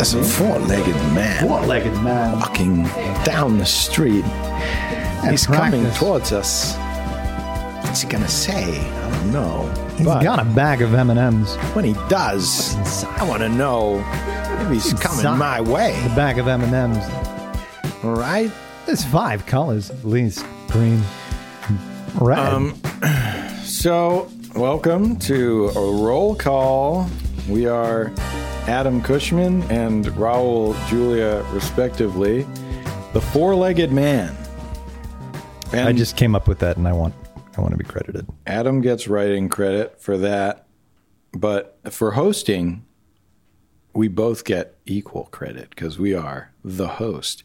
There's a four-legged man Four-legged man. walking down the street. He's coming towards us. What's he gonna say? I don't know. He's but got a bag of M&Ms. when he does, I want to know if he's coming my way. The bag of M&Ms. Right? There's five colors, at least. Green, red. Um, So, welcome to a roll call. We are Adam Cushman and Raul Julia, respectively, the four-legged man. And I just came up with that, and I want I want to be credited. Adam gets writing credit for that, but for hosting, we both get equal credit because we are the host.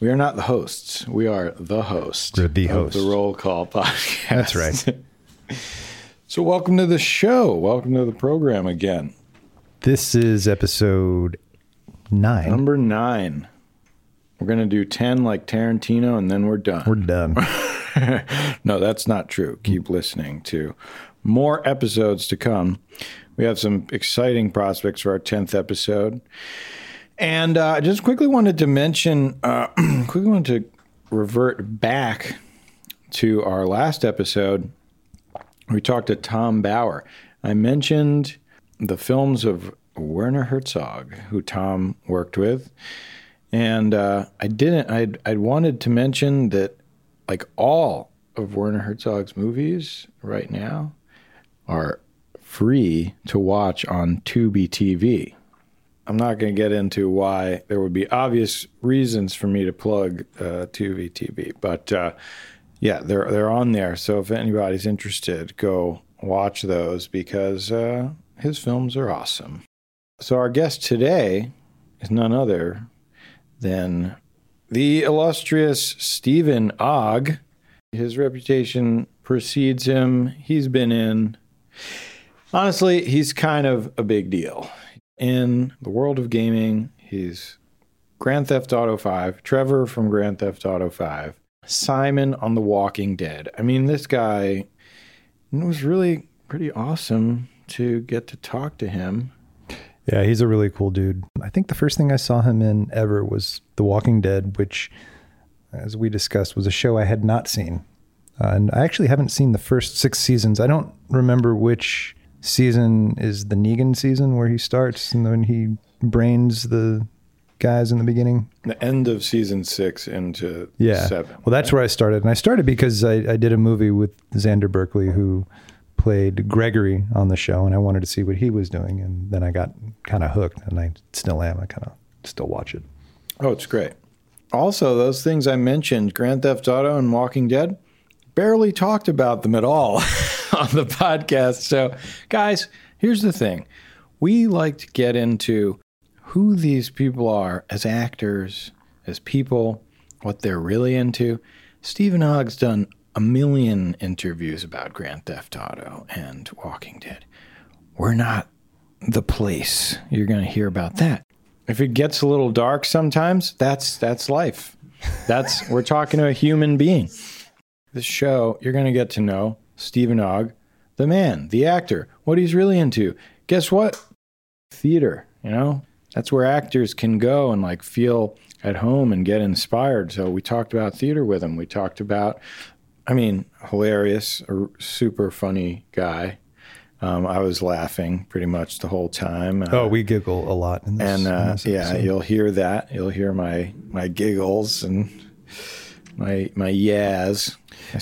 We are not the hosts. We are the host. We're the of host. the Roll Call podcast. That's right. so, welcome to the show. Welcome to the program again. This is episode nine. Number nine. We're gonna do ten like Tarantino, and then we're done. We're done. no, that's not true. Keep listening to more episodes to come. We have some exciting prospects for our 10th episode. And uh, I just quickly wanted to mention, uh, quickly wanted to revert back to our last episode. We talked to Tom Bauer. I mentioned the films of Werner Herzog, who Tom worked with. And uh, I didn't, I'd, I'd wanted to mention that like all of Werner Herzog's movies right now are free to watch on Tubi TV. I'm not going to get into why there would be obvious reasons for me to plug uh, Tubi TV, but uh, yeah, they're they're on there. So if anybody's interested, go watch those because uh, his films are awesome. So our guest today is none other than the illustrious Stephen Ogg. His reputation precedes him. He's been in. Honestly, he's kind of a big deal. In the world of gaming, he's Grand Theft Auto 5, Trevor from Grand Theft Auto 5, Simon on The Walking Dead. I mean, this guy, was really pretty awesome to get to talk to him. yeah, he's a really cool dude. I think the first thing I saw him in ever was The Walking Dead, which, as we discussed, was a show I had not seen. Uh, and I actually haven't seen the first six seasons. I don't remember which season is the Negan season where he starts and then he brains the guys in the beginning. The end of season six into Yeah. seven. Well, that's where I started. And I started because I, I did a movie with Xander Berkeley, who played Gregory on the show, and I wanted to see what he was doing. And then I got kind of hooked, and I still am. I kind of still watch it. Oh, it's great. Also, those things I mentioned, Grand Theft Auto and Walking Dead, barely talked about them at all on the podcast. So, guys, here's the thing we like to get into who these people are as actors, as people, what they're really into. Stephen Ogg's done a million interviews about Grand Theft Auto and Walking Dead. We're not the place you're going to hear about that. If it gets a little dark sometimes, that's that's life. That's we're talking to a human being. This show, you're going to get to know Stephen Ogg, the man, the actor, what he's really into. Guess what? Theater, you know? That's where actors can go and like feel at home and get inspired. So we talked about theater with him. We talked about I mean, hilarious, a super funny guy. Um, I was laughing pretty much the whole time. Uh, Oh, we giggle a lot. In this, and uh, yeah, you'll hear that. You'll hear my my giggles and my my yas.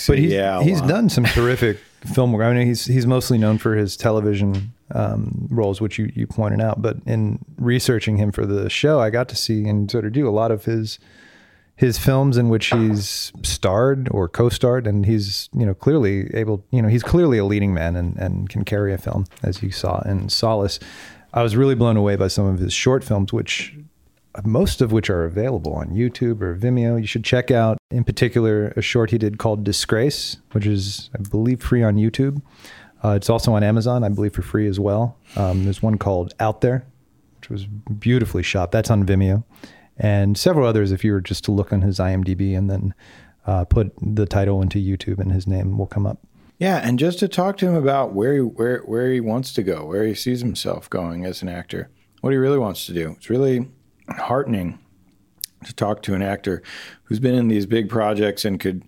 But he's, yeah, he's lot. done some terrific film work. I mean, he's he's mostly known for his television um, roles, which you, you pointed out. But in researching him for the show, I got to see and sort of do a lot of his his films in which he's starred or co-starred, and he's you know clearly able. You know, he's clearly a leading man and and can carry a film, as you saw in Solace. I was really blown away by some of his short films, which most of which are available on YouTube or Vimeo. You should check out, in particular, a short he did called Disgrace, which is, I believe, free on YouTube. Uh, it's also on Amazon, I believe, for free as well. Um, there's one called Out There, which was beautifully shot. That's on Vimeo. And several others, if you were just to look on his IMDb and then uh, put the title into YouTube and his name will come up. Yeah, and just to talk to him about where he where where he wants to go, where he sees himself going as an actor. what he really wants to do. It's really heartening to talk to an actor who's been in these big projects and could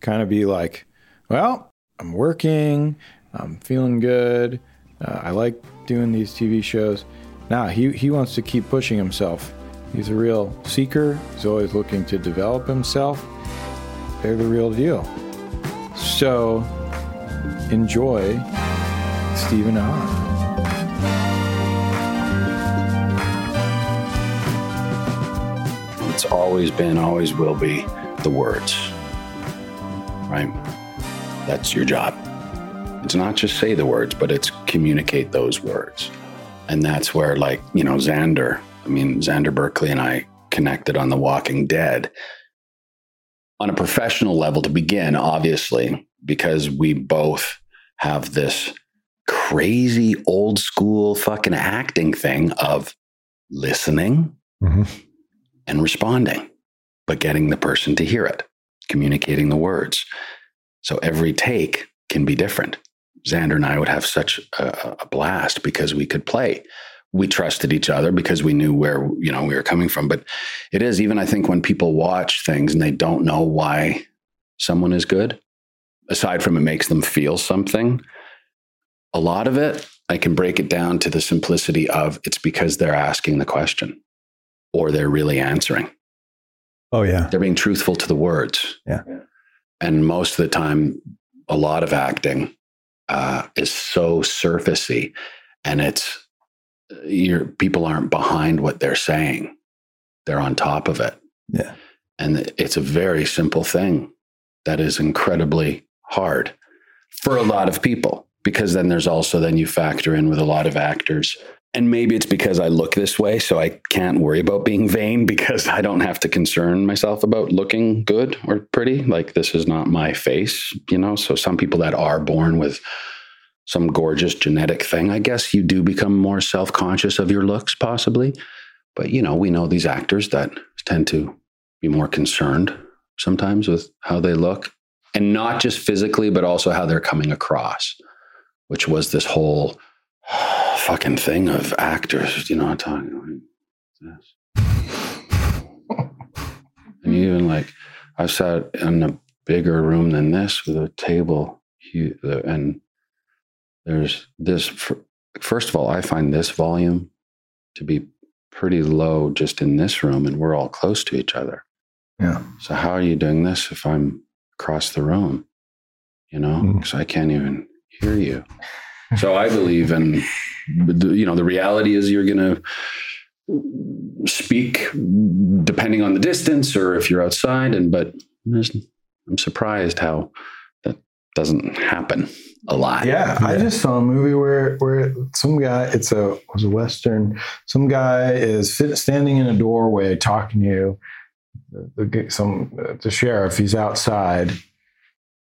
kind of be like, well, I'm working, I'm feeling good, uh, I like doing these TV shows. Now he, he wants to keep pushing himself. He's a real seeker. He's always looking to develop himself. They're the real deal. So enjoy Stephen Ogg. It's always been, always will be the words, right? That's your job. It's not just say the words, but it's communicate those words. And that's where, like, you know, Xander, I mean, Xander Berkeley and I connected on The Walking Dead on a professional level to begin, obviously, because we both have this crazy old school fucking acting thing of listening Mhm. and responding, but getting the person to hear it, communicating the words. So every take can be different. Xander and I would have such a, a blast because we could play. We trusted each other because we knew where you know we were coming from. But it is even I think when people watch things and they don't know why someone is good, aside from it makes them feel something, a lot of it I can break it down to the simplicity of it's because they're asking the question or they're really answering. Oh yeah. They're being truthful to the words. Yeah. And most of the time, a lot of acting uh, is so surfacey, and it's your people aren't behind what they're saying; they're on top of it. Yeah. And it's a very simple thing that is incredibly hard for a lot of people because then there's also then you factor in with a lot of actors and maybe it's because I look this way, so I can't worry about being vain because I don't have to concern myself about looking good or pretty. Like, this is not my face, you know? So, some people that are born with some gorgeous genetic thing, I guess you do become more self conscious of your looks, possibly. But, you know, we know these actors that tend to be more concerned sometimes with how they look and not just physically, but also how they're coming across, which was this whole fucking thing of actors, you know, I'm talking this. and even like, I sat in a bigger room than this with a table, and there's this. First of all, I find this volume to be pretty low just in this room, and we're all close to each other. Yeah. So how are you doing this if I'm across the room? You know, Mm. because I can't even hear you. So I believe in, you know, the reality is you're going to speak depending on the distance or if you're outside. And but I'm surprised how that doesn't happen a lot. Yeah, I just saw a movie where where some guy it's a it was a western. Some guy is standing in a doorway talking to you. The, the some the sheriff he's outside,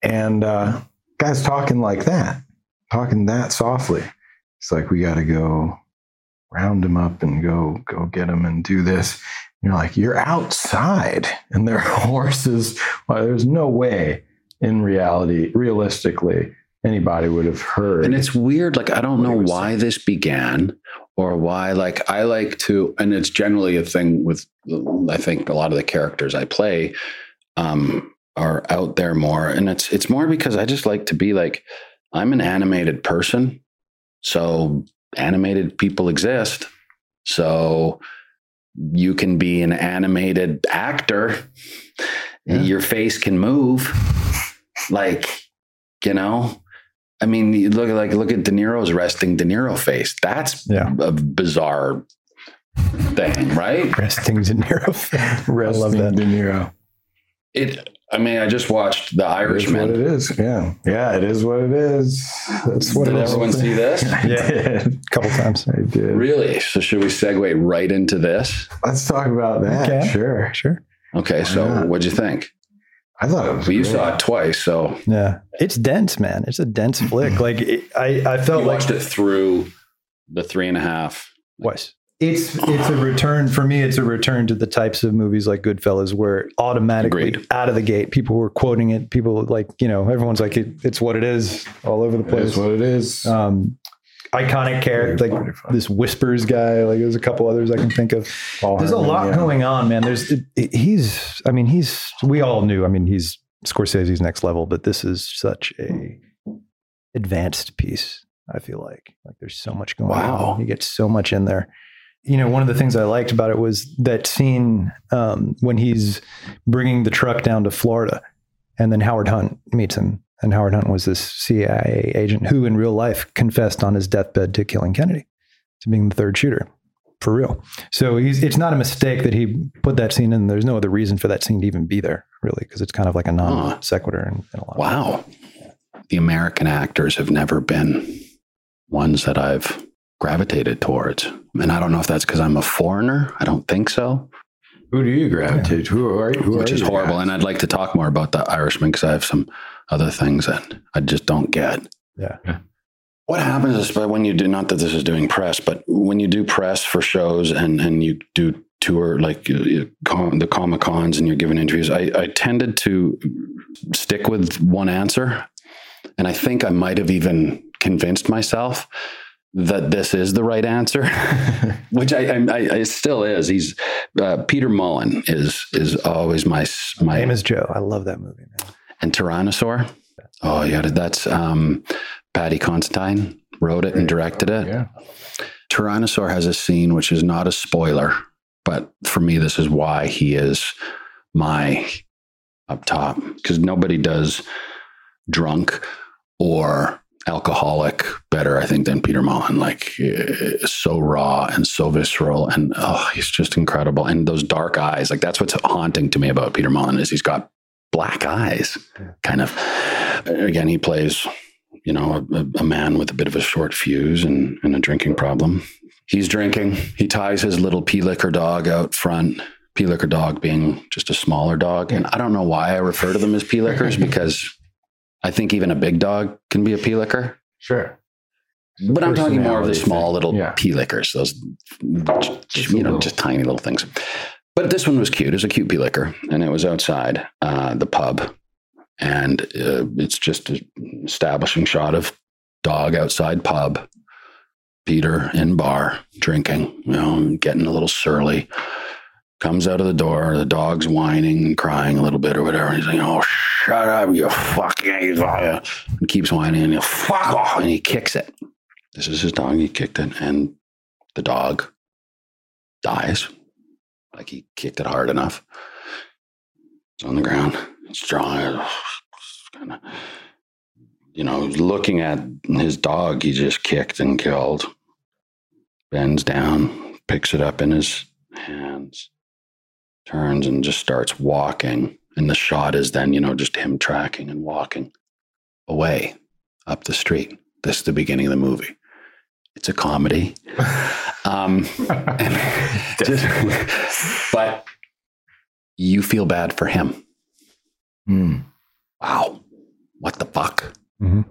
and uh, guy's talking like that, talking that softly. It's like we got to go round him up and go go get him and do this. And you're like you're outside, and there are horses. Well, there's no way in reality, realistically, anybody would have heard. And it's weird. Like, I don't know why this began or why, like, I like to, and it's generally a thing with, I think a lot of the characters I play um, are out there more. And it's, it's more because I just like to be like, I'm an animated person. So animated people exist. So you can be an animated actor. Yeah. Your face can move. Like, you know, I mean, you look at like look at De Niro's resting De Niro face. That's Yeah. a bizarre thing, right? Resting De Niro. fan. I love that. De Niro. It. I mean, I just watched The It is what it Irishman. is. Yeah. Yeah, it is what it is. That's what Did it is. everyone see this? I Yeah. A couple times. I did. Really? So should we segue right into this? Let's talk about that. Okay. Sure. Sure. Okay. So not? what'd you think? I thought it was you great. saw it twice, so Yeah. It's dense, man. It's a dense flick. Like it, I, I felt you like watched it through the three and a half. was. It's it's a return for me. It's a return to the types of movies like Goodfellas, where automatically Agreed. out of the gate, people were quoting it. People like you know, everyone's like, it, it's what it is, all over the place. is what it is. um, iconic character, like this whispers guy. Like there's a couple others I can think of. Paul There's a lot yeah. going on, man. There's it, it- he's. I mean, he's. We all knew. I mean, he's Scorsese's next level, but this is such a advanced piece. I feel like like there's so much going Wow. on. You get so much in there. You know, one of the things I liked about it was that scene um, when he's bringing the truck down to Florida, and then Howard Hunt meets him. And Howard Hunt was this CIA agent who, in real life, confessed on his deathbed to killing Kennedy, to being the third shooter, for real. So he's, it's not a mistake that he put that scene in. There's no other reason for that scene to even be there, really, because it's kind of like a non sequitur in, in a lot. of Wow. The American actors have never been ones that I've gravitated towards. And I don't know if that's because I'm a foreigner. I don't think so, Who do you gravitate? to? Who are you? Who which are is you horrible. guys? And I'd like to talk more about the Irishman because I have some other things that I just don't get. Yeah. What happens is when you do, not that this is doing press, but when you do press for shows and, and you do tour like you- you- com, the Comic Cons and you're giving interviews, I, I tended to stick with one answer. And I think I might have even convinced myself that this is the right answer, which I, I, I it still is. He's uh, Peter Mullan is is always my My my name is Joe. I love that movie. Man. And Tyrannosaur. Oh yeah, that's um, Paddy Considine wrote it and directed it. yeah. Tyrannosaur has a scene which is not a spoiler, but for me, this is why he is my up top because nobody does drunk or alcoholic better, I think, than Peter Mullan. Like eh, so raw and so visceral, and oh, he's just incredible. And those dark eyes, like that's what's haunting to me about Peter Mullan is he's got black eyes, kind of. Again, he plays you know, a, a man with a bit of a short fuse and, and a drinking problem. He's drinking. He ties his little pea liquor dog out front. Pea liquor dog being just a smaller dog. And I don't know why I refer to them as pea lickers because I think even a big dog can be a pea licker. Sure. But I'm talking more of the small thing. little Yeah. pea lickers, those, Just you know, just tiny little things. But this one was cute. It was a cute licker, and it was outside uh, the pub. And uh, it's just an establishing shot of dog outside pub, Peter in bar drinking, you know, getting a little surly. Comes out of the door, the dog's whining and crying a little bit or whatever. And he's like, "Oh, shut up, you fucking!" And keeps whining and he fuck off, and he kicks it. This is his dog. He kicked it, and the dog dies. Like he kicked it hard enough. It's on the ground. It's drawing. Kind of, you know, looking at his dog he just kicked and killed. Bends down, picks it up in his hands, turns and just starts walking. And the shot is then, you know, just him tracking and walking away up the street. This is the beginning of the movie. It's a comedy. Um, just- but you feel bad for him. Hmm. Wow. What the fuck? Mhm.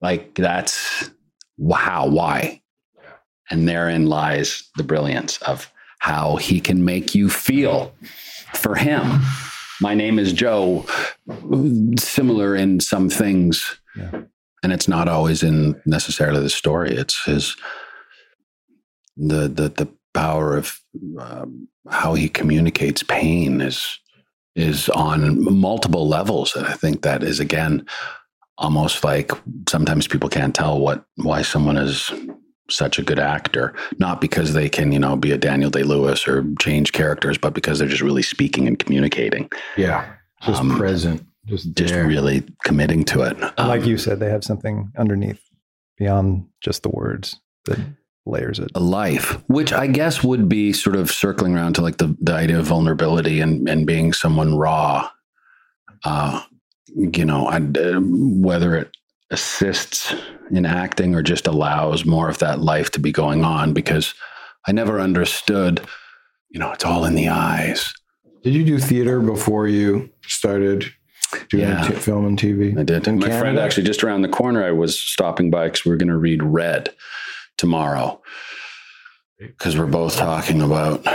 Like, that's wow. Why? And therein lies the brilliance of how he can make you feel for him. My name is Joe, similar in some things. Yeah. And it's not always in necessarily the story. It's his the the the power of um, how he communicates pain is is on multiple levels, and I think that is again almost like sometimes people can't tell what why someone is such a good actor, not because they can you know be a Daniel Day Lewis or change characters, but because they're just really speaking and communicating, Yeah. Just Um, present. Just just there. really committing to it. like Um, you said, they have something underneath beyond just the words that layers it. a life, which I guess would be sort of circling around to like the, the idea of vulnerability and, and being someone raw. Uh, you know, I, uh, whether it assists in acting or just allows more of that life to be going on, because I never understood, you know, it's all in the eyes. Did you do theater before you started doing Yeah. t- film and TV? I did. In My friend actually just around the corner, I was stopping by because we are going to read Red tomorrow. Because we're both talking about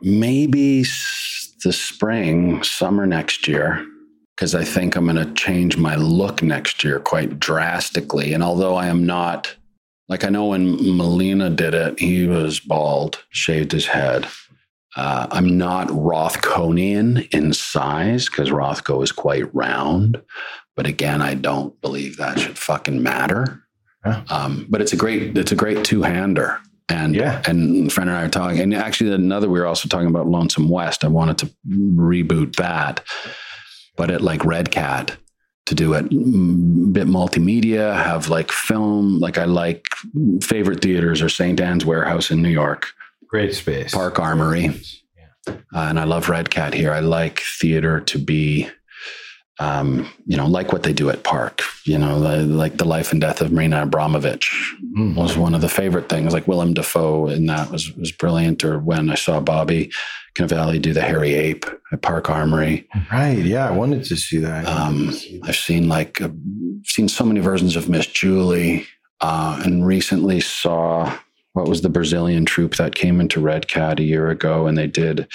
maybe s- the spring, summer next year. Because I think I'm going to change my look next year quite drastically. And although I am not Like I know when Molina did it, he was bald, shaved his head. Uh, I'm not Rothkonian in size because Rothko is quite round. But again, I don't believe that should fucking matter. Yeah. Um, but it's a great, it's a great two hander. And Yeah. and friend and I are talking, and actually another we were also talking about Lonesome West. I wanted to reboot that, but at like Red Cat to do it mm, bit multimedia, have like film. Like I like favorite theaters are St. Ann's Warehouse in New York, Great space. Park Armory, uh, and I love Red Cat here. I like theater to be, um, you know, like what they do at Park. You know, the, like the life and death of Marina Abramovich Mm. was one of the favorite things. Like Willem Dafoe in that was was brilliant. Or when I saw Bobby Cannavale do the Hairy Ape at Park Armory. Right. Yeah. I wanted to see that. Um, I've seen like uh, seen so many versions of Miss Julie, uh, and recently saw what was the Brazilian troupe that came into Red Cat a year ago, and they did.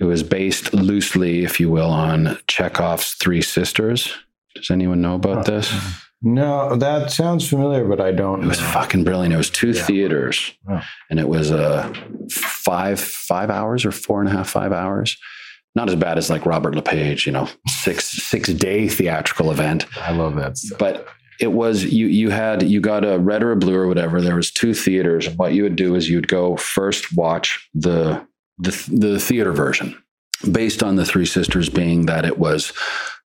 It was based loosely, if you will, on Chekhov's Three Sisters. Does anyone know about this? no, that sounds familiar, but I don't. It was know. fucking brilliant. It was two Yeah. theaters, Wow. and it was uh, five five hours or four and a half five hours. Not as bad as like Robert LePage, you know, six six day theatrical event. I love that stuff. But it was you you had you got a red or a blue or whatever. There was two theaters. What you would do is you'd go first watch the the the theater version, based on the Three Sisters being that it was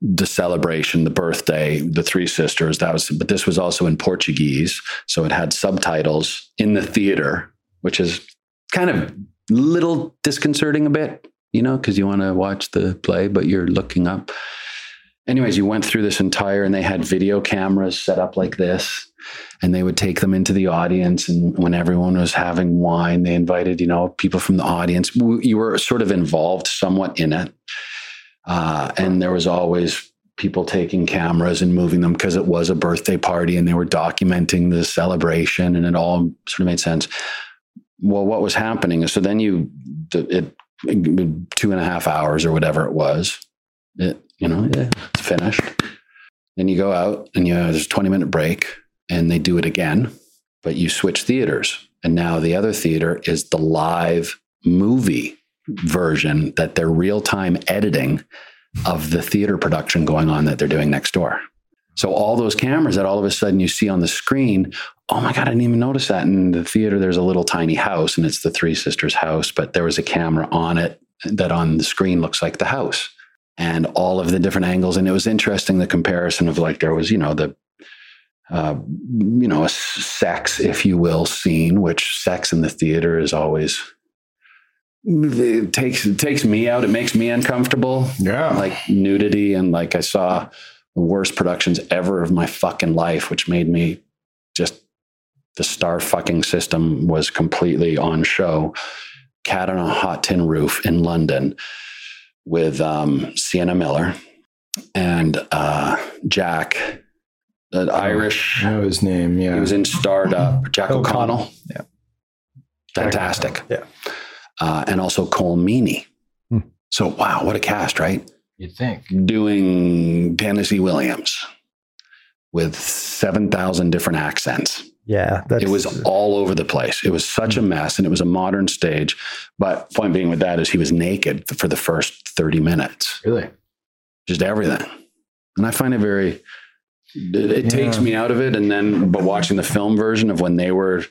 the celebration, the birthday, the Three Sisters. That was, but this was also in Portuguese, so it had subtitles in the theater, which is kind of little disconcerting a bit, you know, because you want to watch the play, but you're looking up. Anyways, you went through this entire, and they had video cameras set up like this, and they would take them into the audience. And when everyone was having wine, they invited, you know, people from the audience. You were sort of involved somewhat in it. Uh, and there was always people taking cameras and moving them because it was a birthday party and they were documenting the celebration and it all sort of made sense. Well, what was happening so then you, it, two and a half hours or whatever it was, it, you know, yeah, it's finished. Then you go out and you there's a 20 minute break and they do it again, but you switch theaters. And now the other theater is the live movie version that they're real time editing of the theater production going on that they're doing next door. So all those cameras that all of a sudden you see on the screen, oh my God, I didn't even notice that. In the theater, there's a little tiny house and it's the Three Sisters house, but there was a camera on it that on the screen looks like the house and all of the different angles. And it was interesting the comparison of like there was, you know, the uh, you know, a sex, if you will, scene, which sex in the theater is always it takes it takes me out. It makes me uncomfortable. Yeah. Like nudity and like I saw the worst productions ever of my fucking life, which made me just the star fucking system was completely on show. Cat on a Hot Tin Roof in London with um, Sienna Miller and uh, Jack, the Irish. I know his name. Yeah. He was in Starred Up. Jack O'Connell. O'Connell. Yeah. Fantastic. Yeah. Uh, and also Colm Meaney. Hmm. So, wow, what a cast, right? You'd think? Doing Tennessee Williams with 7,000 different accents. Yeah, that's, It was all over the place. It was such a hmm. mess and it was a modern stage. But point being with that is he was naked for the first 30 minutes, Really? just everything. And I find it very, it, it takes me out of it. And then, but watching the film version of when they were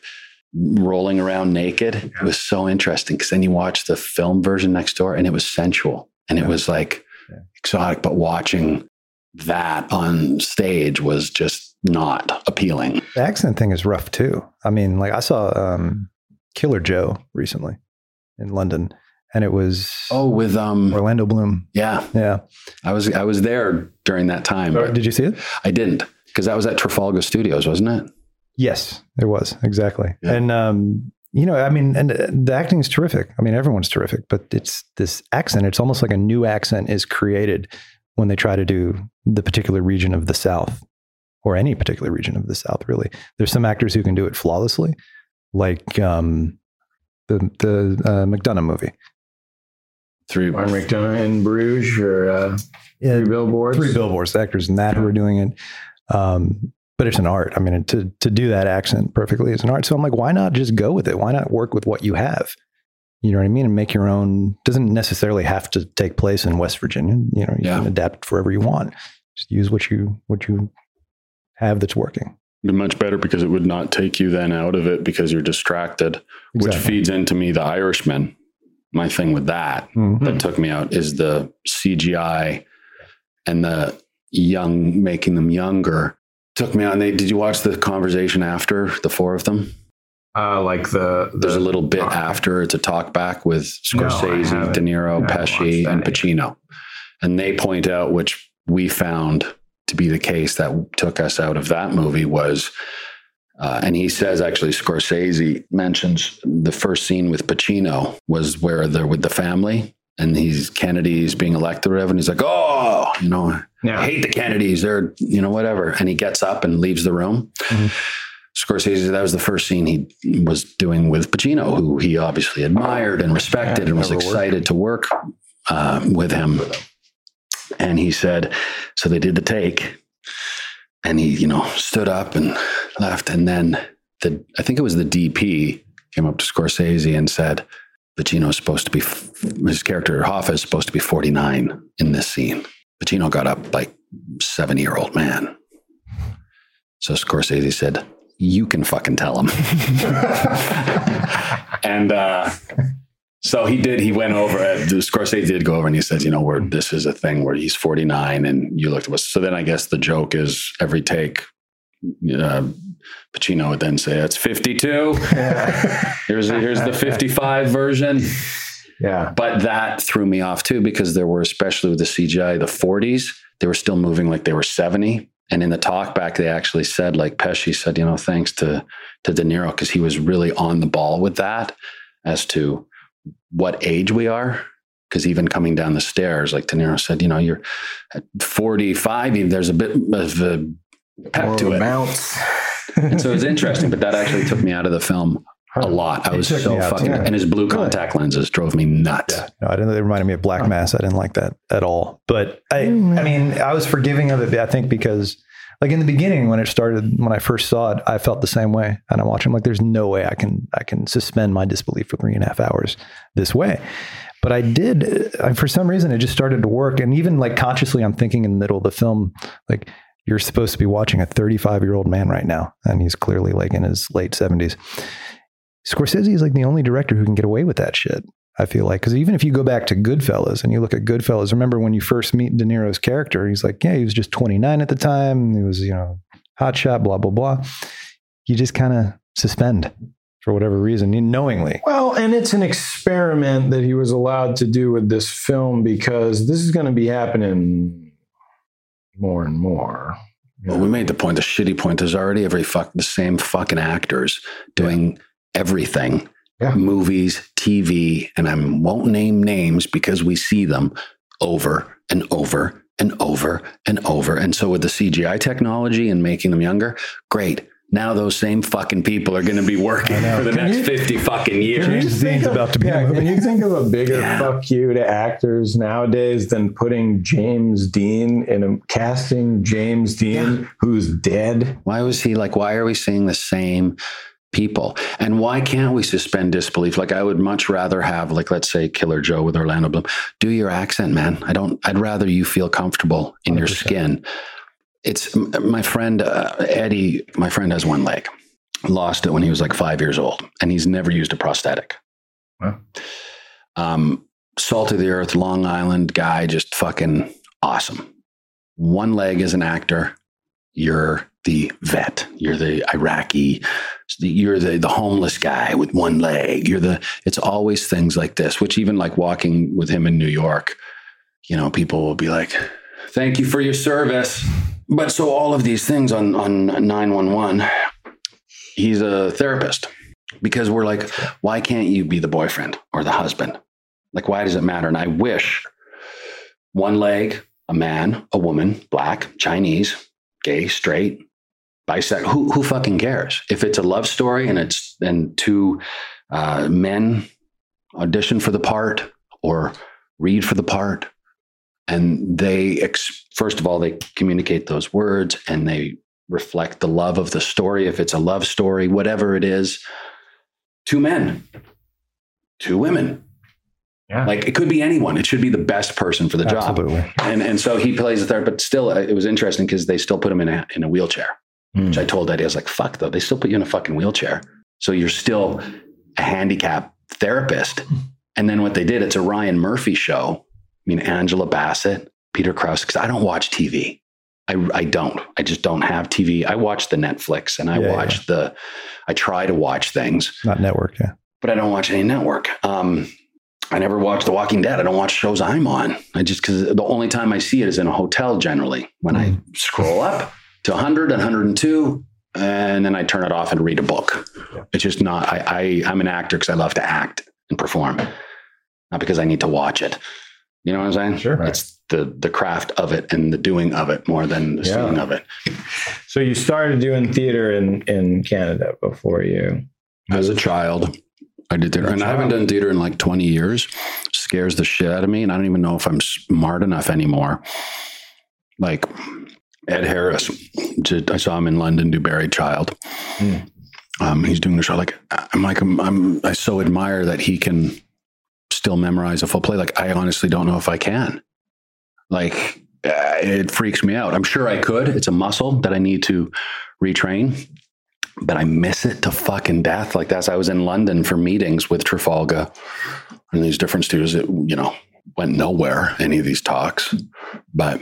rolling around naked, it was so interesting because then you watch the film version next door and it was sensual and it Yeah. was like Yeah. exotic. But watching that on stage was just not appealing. the accent thing is rough too. I mean, like I saw um, Killer Joe recently in London, and it was Oh, with, um, Orlando Bloom. yeah. Yeah, I was I was there during that time. did you see it? I didn't because that was at Trafalgar Studios, wasn't it? Yes, it was exactly. Yeah. And um, you know, I mean, and uh, the acting is terrific. I mean, everyone's terrific, but it's this accent. It's almost like a new accent is created when they try to do the particular region of the South, or any particular region of the South. Really, there's some actors who can do it flawlessly, like um, the the uh, McDonagh movie. Through Martin McDonagh in Bruges or uh, Yeah, Three Billboards? three billboards. The actors in that who are doing it. Um, but it's an art. I mean, to to do that accent perfectly is an art. So I'm like, why not just go with it? Why not work with what you have? You know what I mean? And make your own. Doesn't necessarily have to take place in West Virginia. You know, you Yeah. can adapt wherever you want. Just use what you what you have that's working. Be much better because it would not take you then out of it because you're distracted, which feeds into me the Irishman. My thing with that Mhm. that took me out is the CGI and the young making them younger took me out. And they did you watch the conversation after the four of them? Uh, like the, the There's a little bit talk- after it's a talk back with Scorsese, haven't. De Niro, I Pesci, and. Pacino, and they point out which we found to be the case that took us out of that movie was. Uh, and he says actually Scorsese mentions the first scene with Pacino was where they're with the family and he's Kennedy's being elected or whatever, and he's like, oh, you know, I hate the Kennedys. They're, you know, whatever. And he gets up and leaves the room. Mhm. Scorsese, that was the first scene he was doing with Pacino, who he obviously admired and respected and was never worked excited to work uh, with him. And he said, so they did the take, and he, you know, stood up and left. And then the, I think it was the DP came up to Scorsese and said, Pacino's supposed to be, his character Hoffa is supposed to be 49 in this scene. Pacino got up like seven year old man. So Scorsese said, You can fucking tell him. and uh, so he did. He went over. Uh, Scorsese did go over and he said, You know, where this is a thing where he's 49 and you looked at us. So then I guess the joke is every take, uh, Pacino would then say, That's 52. Here's, here's the 55 version. Yeah. But that threw me off too because there were, especially with the CGI, the 40s, they were still moving like they were 70. And in the talk back, they actually said, like Pesci said, you know, thanks to to De Niro because he was really on the ball with that as to what age we are. Because even coming down the stairs, like De Niro said, you know, you're at 45, even there's a bit of a pep More to it. bounce. And so it was interesting, but that actually took me out of the film a lot. I It was so fucking, and his blue contact lenses drove me nuts. No, I didn't. they reminded me of Black Mass. I didn't like that at all. But I, mm. I mean, I was forgiving of it. I think because, like in the beginning when it started, when I first saw it, I felt the same way. And I watched. I'm like, there's no way I can, I can suspend my disbelief for three and a half hours this way. But I did. uh, For some reason, it just started to work. And even like consciously, I'm thinking in the middle of the film, like you're supposed to be watching a 35 year old man right now, and he's clearly like in his late 70s. Scorsese is like the only director who can get away with that shit. I feel like because even if you go back to Goodfellas and you look at Goodfellas, remember when you first meet De Niro's character, he's like, yeah, he was just 29 at the time. He was, you know, hot shot, blah blah blah. You just kind of suspend for whatever reason, knowingly. Well, and it's an experiment that he was allowed to do with this film because this is going to be happening more and more. Well, know? we made the point, the shitty point. is already every fuck the same fucking actors doing everything. Yeah. Movies, TV, and I won't name names because we see them over and over and over and over. And so with the CGI technology and making them younger, great. Now those same fucking people are going to be working for the Can next you- 50 fucking years. Can you James think Dean's of- about to be in a yeah, movie. Can you think of a bigger Yeah. fuck you to actors nowadays than putting James Dean in a casting James Dean who's dead? Why was he like, why are we seeing the same people? And why can't we suspend disbelief? Like, I would much rather have, like, let's say Killer Joe with Orlando Bloom, do your accent, man. I don't, I'd rather you feel comfortable in your 100%. skin. It's my friend, uh, Eddie, my friend has one leg, lost it when he was like five years old, and he's never used a prosthetic. Wow. Um, salt of the earth, Long Island guy, just fucking awesome. One leg as an actor, you're the vet. You're the Iraqi. You're the the homeless guy with one leg. You're the. It's always things like this. Which even like walking with him in New York, you know, people will be like, "Thank you for your service." But so all of these things on on nine one one, he's a therapist because we're like, why can't you be the boyfriend or the husband? Like, why does it matter? And I wish one leg, a man, a woman, black, Chinese, gay, straight, bisexual. Who who fucking cares? If it's a love story and it's and two uh, men audition for the part or read for the part, and they ex- first of all they communicate those words and they reflect the love of the story, if it's a love story, whatever it is. Two men, two women. Yeah. Like it could be anyone. It should be the best person for the job. And and so he plays the third, but still, uh, it was interesting because they still put him in a in a wheelchair. Hmm. Which I told Eddie, I was like, "Fuck though, they still put you in a fucking wheelchair, so you're still a handicap therapist." And then what they did, it's a Ryan Murphy show. I mean, Angela Bassett, Peter Krause, because I don't watch TV. I, I don't. I just don't have TV. I watch the Netflix and I Yeah, watch the, I try to watch things, Not network. Yeah. but I don't watch any network. Um, I never watch The Walking Dead. I don't watch shows I'm on. I just, because the only time I see it is in a hotel generally when I scroll up to 100 and 102 and then I turn it off and read a book. It's just not, I, I, I'm an actor because I love to act and perform, not because I need to watch it. You know what I'm saying? Sure. It's the, the craft of it and the doing of it more than the Yeah. seeing of it. So you started doing theater in, in Canada before you. As a child, I did theater, and I haven't done theater in like 20 years. Scares the shit out of me, and I don't even know if I'm smart enough anymore. Like Ed Harris, did- I saw him in London do Buried Child. Hmm. Um, he's doing the show. Like I'm like I'm, I'm I so admire that he can still memorize a full play. Like I honestly don't know if I can. Like uh, it freaks me out. I'm sure I could. It's a muscle that I need to retrain but I miss it to fucking death. Like that's I was in London for meetings with Trafalgar and these different studios. It you know went nowhere any of these talks, but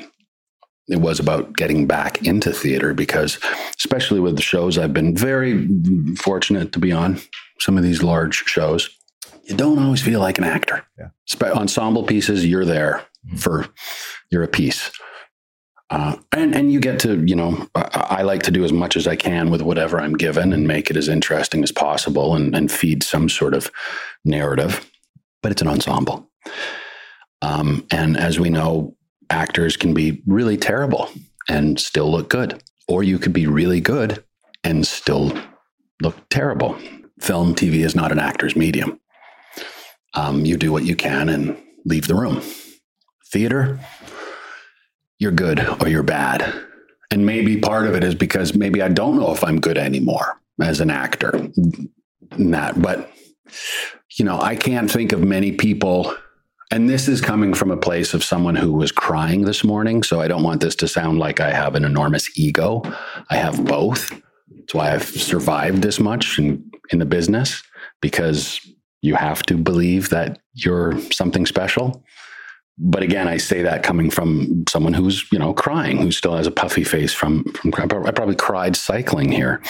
it was about getting back into theater because, especially with the shows, I've been very fortunate to be on some of these large shows. You don't always feel like an actor. Yeah. Ensemble pieces, you're there for you're a piece. Uh, and and you get to you know I, I like to do as much as I can with whatever I'm given and make it as interesting as possible and, and feed some sort of narrative, but it's an ensemble. Um, and as we know, actors can be really terrible and still look good, or you could be really good and still look terrible. Film, TV is not an actor's medium. Um, you do what you can and leave the room. Theater, you're good or you're bad. And maybe part of it is because maybe I don't know if I'm good anymore as an actor. That, but you know, I can't think of many people. And this is coming from a place of someone who was crying this morning. So I don't want this to sound like I have an enormous ego. I have both. That's why I've survived this much in, in the business because you have to believe that you're something special but again, I say that coming from someone who's you know crying, who still has a puffy face from from. I probably cried cycling here.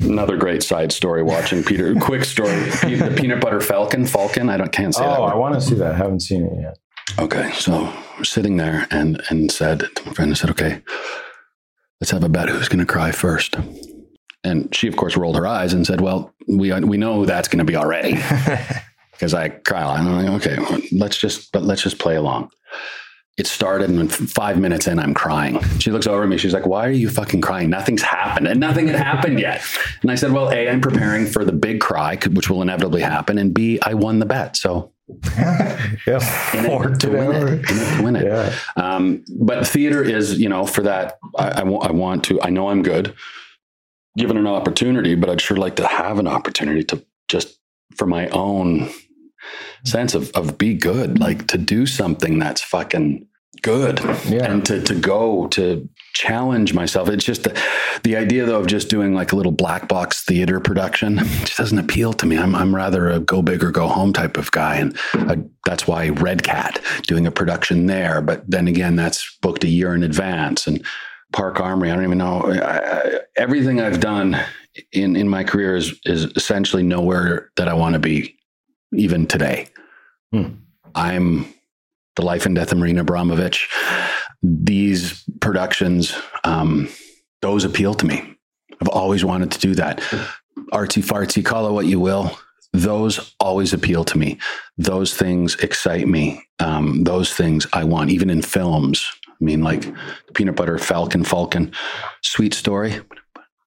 Another great side story. Watching Peter, quick story. The peanut butter falcon, falcon. I don't can't say that. Oh. I want to see that. I haven't seen it yet. Okay, so we're sitting there and and said to my friend, I said, okay, let's have a bet who's going to cry first. And she, of course, rolled her eyes and said, well, we we know that's going to be already because I cry. a lot. I'm like, okay, let's just but let's just play along. It started, and five minutes in, I'm crying. She looks over at me. She's like, "Why are you fucking crying? Nothing's happened, and nothing had happened yet." And I said, "Well, a, I'm preparing for the big cry, which will inevitably happen, and b, I won the bet, so Yeah. in it to win it, to win it." Yeah. Um, but theater is, you know, for that, I, I, I want to, I know I'm good given an opportunity, but I'd sure like to have an opportunity to just for my own sense of, of be good, like to do something that's fucking good Yeah. and to, to go to challenge myself. It's just the, the idea though of just doing like a little black box theater production just doesn't appeal to me. I'm, I'm rather a go big or go home type of guy. And I, that's why Red Cat doing a production there. But then again, that's booked a year in advance and Park Armory. I don't even know I, I, everything I've done in, in my career is, is essentially nowhere that I want to be even today. Hmm. I'm the life and death of Marina Abramovich. These productions, um, those appeal to me. I've always wanted to do that. Artsy fartsy, call it what you will. Those always appeal to me. Those things excite me. Um, those things I want, even in films. I mean, like peanut butter falcon, falcon, sweet story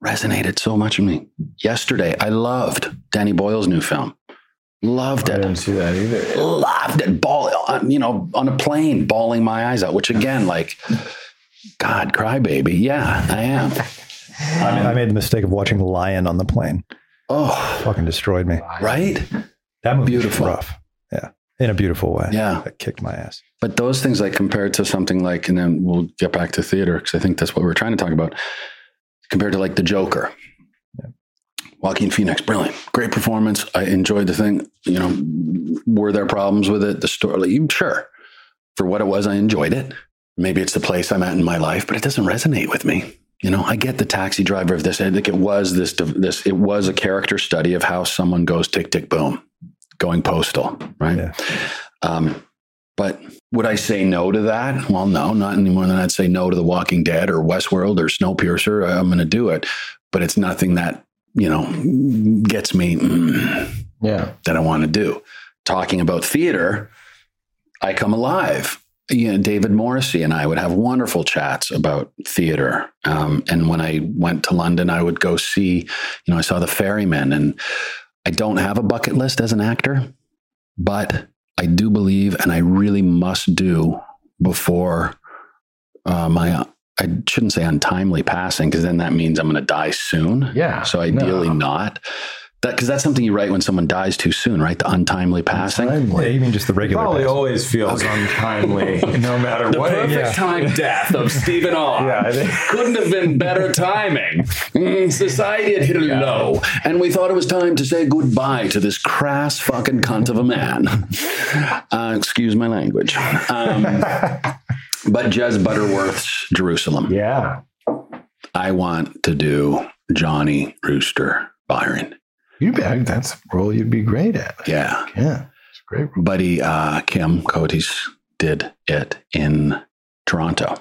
resonated so much with me. Yesterday, I loved Danny Boyle's new film. Loved it. I didn't see that either. loved it. Ball, uh, you know, on a plane, bawling my eyes out. Which again, like, God, crybaby. Yeah, I am. I made the mistake of watching Lion on the plane. Oh, Fucking destroyed me. right. That movie Beautiful. was rough. Yeah, in a beautiful way. Yeah. that kicked my ass. But those things, like compared to something like, and then we'll get back to theater because I think that's what we're trying to talk about. Compared to like the Joker, Joaquin Phoenix, brilliant, great performance. I enjoyed the thing. You know, were there problems with it? The story, sure. For what it was, I enjoyed it. Maybe it's the place I'm at in my life, but it doesn't resonate with me. You know, I get the taxi driver of this. I think it was this. This it was a character study of how someone goes tick tick boom, going postal, right? Yeah. Um, but would I say no to that? Well, no, not any more than I'd say no to The Walking Dead or Westworld or Snowpiercer. I'm going to do it, but it's nothing that you know gets me mm, Yeah. that I want to do. Talking about theater, I come alive. You know, David Morrissey and I would have wonderful chats about theater. Um, and when I went to London, I would go see, you know, I saw The Ferryman, and I don't have a bucket list as an actor, but I do believe, and I really must do before uh, my, I shouldn't say untimely passing, because then that means I'm going to die soon. Yeah. So ideally No. not. That because that's something you write when someone dies too soon, right? The untimely passing. Yeah, Untimely. you mean just the regular? Probably pass. always feels untimely, no matter The what. The perfect yeah. time death of Stephen R. Yeah, I Couldn't have been better timing. Mm, society had hit a low, and we thought it was time to say goodbye to this crass fucking cunt of a man. Uh, excuse my language. Um, but Jez Butterworth's Jerusalem. Yeah. I want to do Johnny Rooster Byron. You bet. That's a role you'd be great at. Yeah. Yeah. It's a great role. buddy uh, Kim Coates did it in Toronto,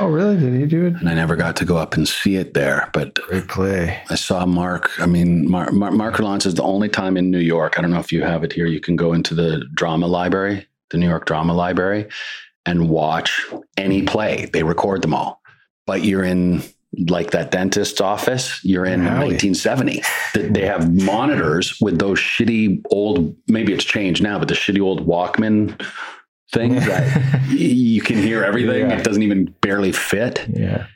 Oh, really? Did he do it? and I never got to go up and see it there. But Great play. I saw Mark. I mean, Mark, Mark, Mark Rylance is the only time in New York. I don't know if you have it here. You can go into the drama library, the New York Drama Library, and watch any play. They record them all, but you're in like that dentist's office. You're in Howie. 1970. They have monitors with those shitty old. Maybe it's changed now, but the shitty old Walkman things that you can hear everything. Yeah. It doesn't even barely fit Yeah.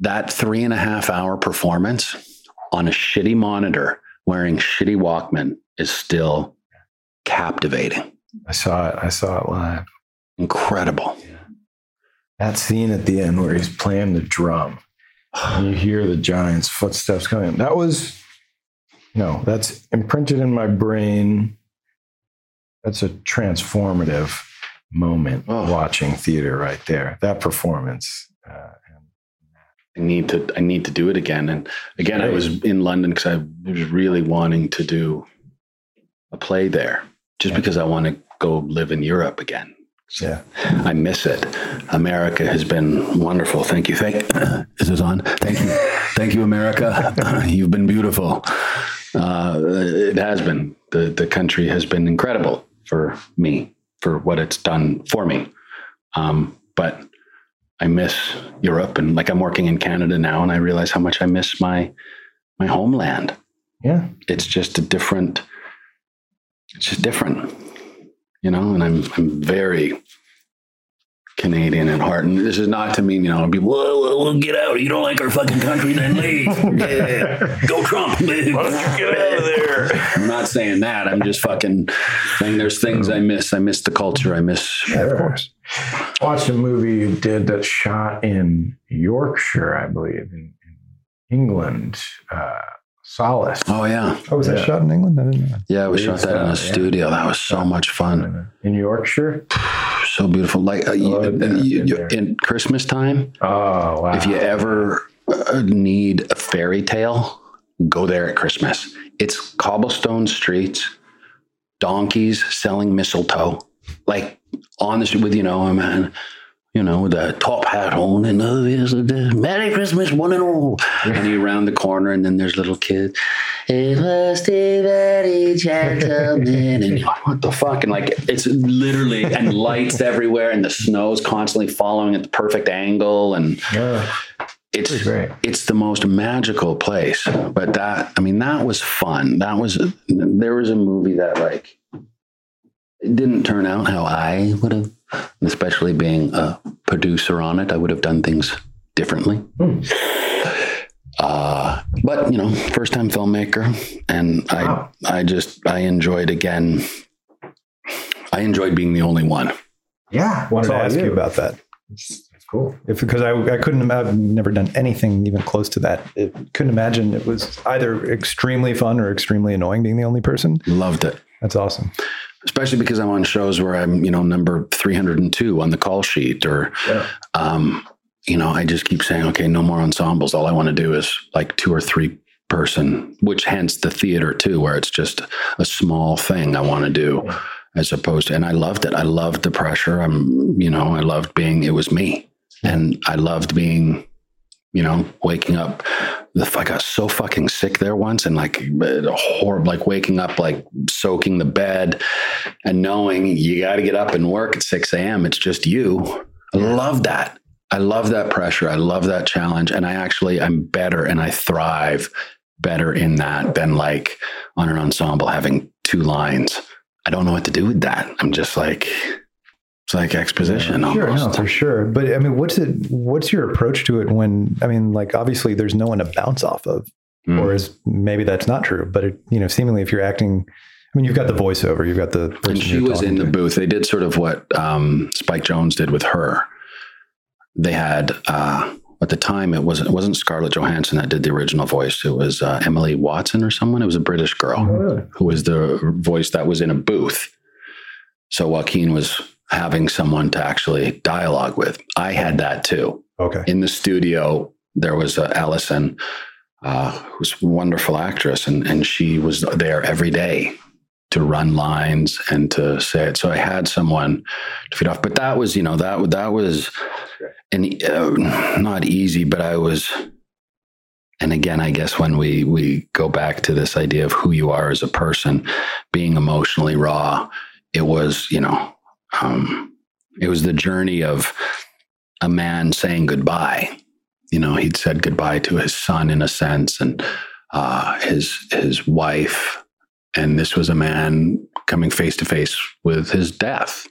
that three and a half hour performance on a shitty monitor wearing shitty Walkman is still captivating. I saw it. I saw it live. Incredible. That scene at the end where he's playing the drum. And you hear the giant's footsteps coming. That was, no, that's imprinted in my brain. That's a transformative moment Oh. watching theater right there. That performance. Uh, I need to I need to do it again. And again, I was in London because I was really wanting to do a play there, just Yeah. because I want to go live in Europe again. Yeah. I miss it. America has been wonderful. Thank you. Thank. Is this on? Thank you. Thank you, America. You've been beautiful. Uh, it has been. The the country has been incredible for me for what it's done for me. Um, but I miss Europe, and like I'm working in Canada now, and I realize how much I miss my my homeland. Yeah. It's just a different. It's just different, you know. And I'm I'm very Canadian at heart. And this is not to mean, you know, people, well, well, well, get out. You don't like our fucking country, then leave. Yeah. Go Trump. Why don't you get out of there? I'm not saying that. I'm just fucking saying there's things I miss. I miss the culture. I miss. Of course. Watched a movie you did that shot in Yorkshire, I believe, in, in England. Uh, Solis. Oh, yeah. Oh, was that shot in England? I didn't know. Yeah, we Believe shot that in a yeah. studio. That was so much fun. In Yorkshire. So beautiful. Like uh, you, Oh, you- you- in Christmas time, Oh wow! if you ever uh, need a fairy tale, go there at Christmas. It's cobblestone streets, donkeys selling mistletoe, like on the street with you know a man, you know, with a top hat on, and oh, yes, Merry Christmas, one and all. And you round the corner, and then there's little kids. It must be very gentleman, and you're like, what the fuck? And like, it's literally and lights everywhere, and the snow's constantly following at the perfect angle, and Yeah, it's it's the most magical place. But that, I mean, that was fun. That was there was a movie that like it didn't turn out how I would have, especially being a producer on it. I would have done things differently. Uh, but you know, first time filmmaker, and Wow. I I just I enjoyed again. I enjoyed being the only one. Yeah. Wanted to ask you do. about that. It's, it's cool. If because I I couldn't I've never done anything even close to that. It, couldn't imagine it was either extremely fun or extremely annoying being the only person. Loved it. That's awesome. Especially because I'm on shows where I'm, you know, number 302 on the call sheet or, Yeah. um, you know, I just keep saying, okay, no more ensembles. All I want to do is like two or three person, which hence the theater too, where it's just a small thing I want to do as opposed to, and I loved it. I loved the pressure. I'm, you know, I loved being, it was me and I loved being, you know, waking up. The, I got so fucking sick there once and like uh, horrible, like waking up, like soaking the bed and knowing you got to get up and work at 6 a.m. It's just you. I love that. I love that pressure. I love that challenge. And I actually, I'm better and I thrive better in that than like on an ensemble having two lines. I don't know what to do with that. I'm just like, it's like exposition Sure, almost. no, for sure. But I mean, what's it? What's your approach to it when? I mean, like obviously, there's no one to bounce off of, Mm. or is maybe that's not true. But it, you know, seemingly, if you're acting, I mean, you've got the voiceover, you've got the. and she was in the booth. They did sort of what um, Spike Jonze did with her. They had uh, at the time it wasn't it wasn't Scarlett Johansson that did the original voice. It was uh, Emily Watson or someone. It was a British girl really? who was the voice that was in a booth. So Joaquin was having someone to actually dialogue with. I had that too Okay. in the studio there was uh, Allison, uh, who's a wonderful actress, and and she was there every day to run lines and to say it. So I had someone to feed off, but that was you know that that was an uh, not easy, but I was. And again, I guess when we we go back to this idea of who you are as a person, being emotionally raw, it was you know, um, it was the journey of a man saying goodbye. You know, he'd said goodbye to his son in a sense, and uh, his his wife, and this was a man coming face to face with his death.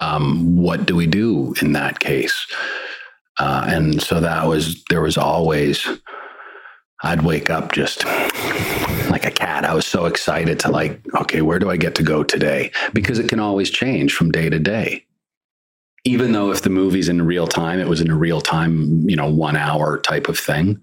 Um, what do we do in that case? Uh, and so that was there was always. I'd wake up just like a cat. I was so excited to like, okay, where do I get to go today? Because it can always change from day to day even though if the movie's in real time, it was in a real time, you know, one hour type of thing.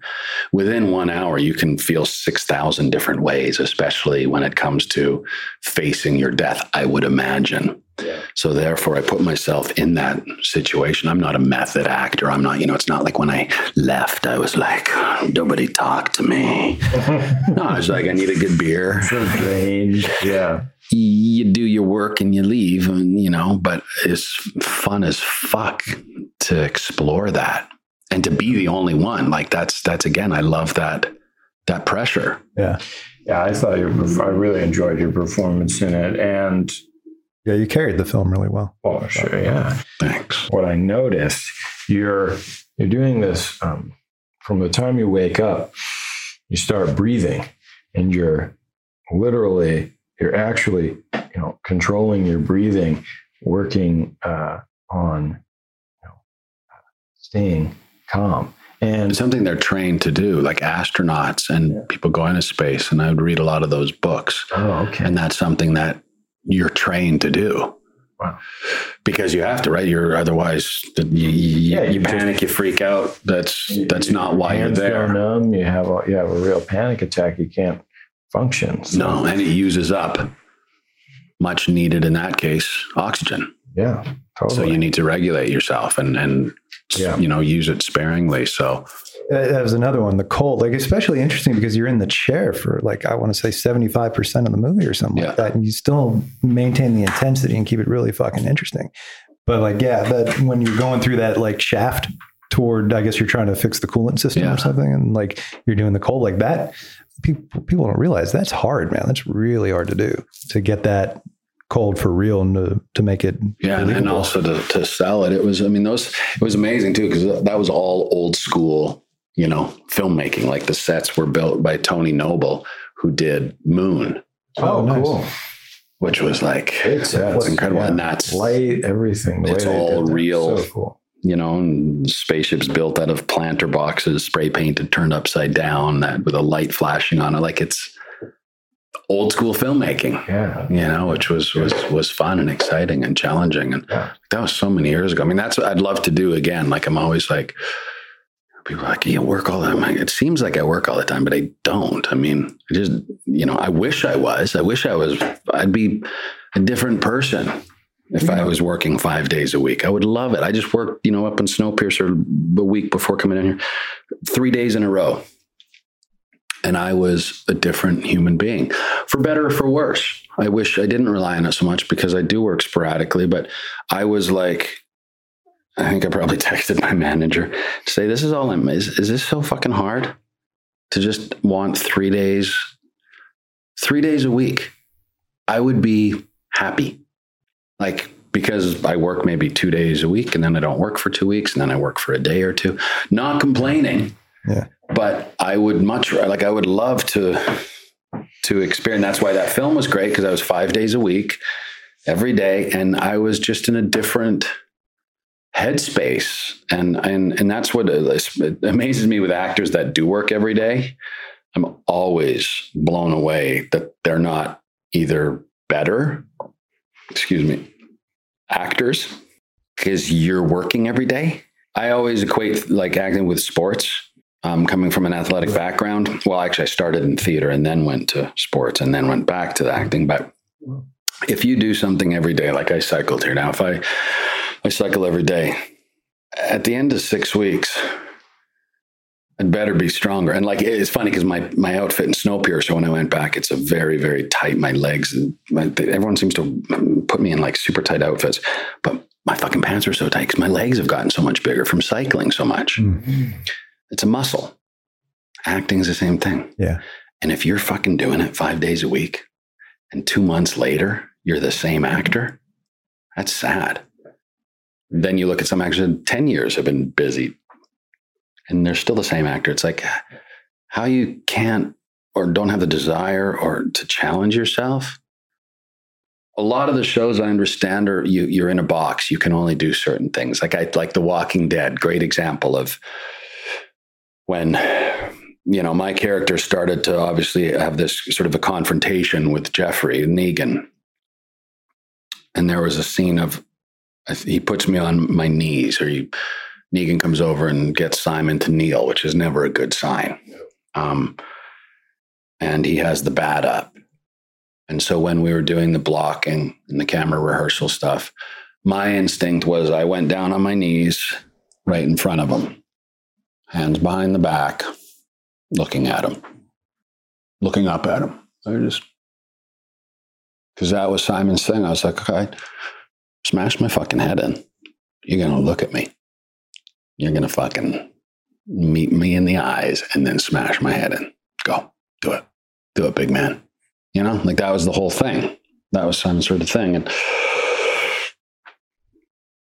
Within one hour, you can feel 6,000 different ways, especially when it comes to facing your death, I would imagine. Yeah. So therefore, I put myself in that situation. I'm not a method actor. I'm not, you know, it's not like when I left, I was like, nobody talked to me. no, I was like, I need a good beer Range. Yeah. You do your work and you leave and you know but it's fun as fuck to explore that and to be the only one like that's that's again i love that that pressure Yeah. Yeah. I thought your, I really enjoyed your performance in it. And, Yeah. You carried the film really well. oh, sure. Yeah. thanks what I noticed, you're you're doing this um, from the time you wake up, you start breathing, and you're literally you're actually you know controlling your breathing, working uh, on you know staying calm. And it's something they're trained to do like astronauts and Yeah. people go into space and i would read a lot of those books oh, okay, and that's something that you're trained to do Wow. because you have to right you're otherwise you, you, Yeah, you you just- panic you freak out that's that's not why you're there numb. You have a, you have a real panic attack. You can't function. So, No, and it uses up much needed in that case oxygen. Yeah. Totally. So you need to regulate yourself and and Yeah. you know use it sparingly. So That that was another one. The cold, like especially interesting because you're in the chair for like I want to say 75 percent of the movie or something Yeah. like that, and you still maintain the intensity and keep it really fucking interesting. But like, yeah, that when you're going through that like shaft toward, I guess you're trying to fix the coolant system Yeah. or something, and like you're doing the cold like that. People people don't realize that's hard, man. That's really hard to do to get that cold for real and to, to make it yeah, and, and also to to sell it. It was I mean those it was amazing too because that was all old school you know filmmaking. Like the sets were built by Tony Noble who did Moon, oh, Oh, nice. cool. which was like Great sets. it's incredible, Yeah. and that's light, everything. It's way all real. So cool. You know, spaceships built out of planter boxes, spray painted, turned upside down, that with a light flashing on it. Like it's old school filmmaking. Yeah. You know, which was was was fun and exciting and challenging. And Yeah. that was so many years ago. I mean, that's what I'd love to do again. Like I'm always like people are like, you work all the time. Like, It seems like I work all the time, but I don't. I mean, I just, you know, I wish I was. I wish I was, I'd be a different person if I was working five days a week. I would love it. I just worked, you know, up in Snowpiercer the week before coming in here, three days in a row. And I was a different human being, for better or for worse. I wish I didn't rely on it so much because I do work sporadically, but I was like, I think I probably texted my manager to say, "This is all I'm. Is, is this so fucking hard to just want three days, three days a week? I would be happy, like because I work maybe two days a week, and then I don't work for two weeks, and then I work for a day or two. Not complaining, Yeah. but I would much like I would love to to experience. That's why that film was great because I was five days a week, every day, and I was just in a different headspace and and and that's what uh, it amazes me with actors that do work every day i'm always blown away that they're not either better excuse me actors because you're working every day i always equate like acting with sports um, coming from an athletic background well actually i started in theater and then went to sports and then went back to acting but if you do something every day like i cycled here now if i I cycle every day. At the end of six weeks, I'd better be stronger. And like it's funny because my my outfit in Snowpiercer So when I went back, it's a very very tight. My legs, and my, everyone seems to put me in like super tight outfits, but my fucking pants are so tight because my legs have gotten so much bigger from cycling so much. Hmm. It's a muscle. Acting is the same thing. Yeah. And if you're fucking doing it five days a week, and two months later you're the same actor, that's sad then you look at some actors that 10 years have been busy and they're still the same actor. It's like how you can't or don't have the desire or to challenge yourself. A lot of the shows I understand are you, you're in a box. You can only do certain things. Like I like The Walking Dead, great example of when you know my character started to obviously have this sort of a confrontation with Jeffrey Negan. And there was a scene of he puts me on my knees or he, Negan comes over and gets Simon to kneel, which is never a good sign. Um, and he has the bat up. And so when we were doing the blocking and the camera rehearsal stuff, my instinct was I went down on my knees right in front of him, hands behind the back, looking at him, looking up at him. I just, because that was Simon's thing. I was like, okay, smash my fucking head in. You're going to look at me. You're going to fucking meet me in the eyes and then smash my head in. Go, do it. Do it, big man. You know, like that was the whole thing. That was some sort of thing. And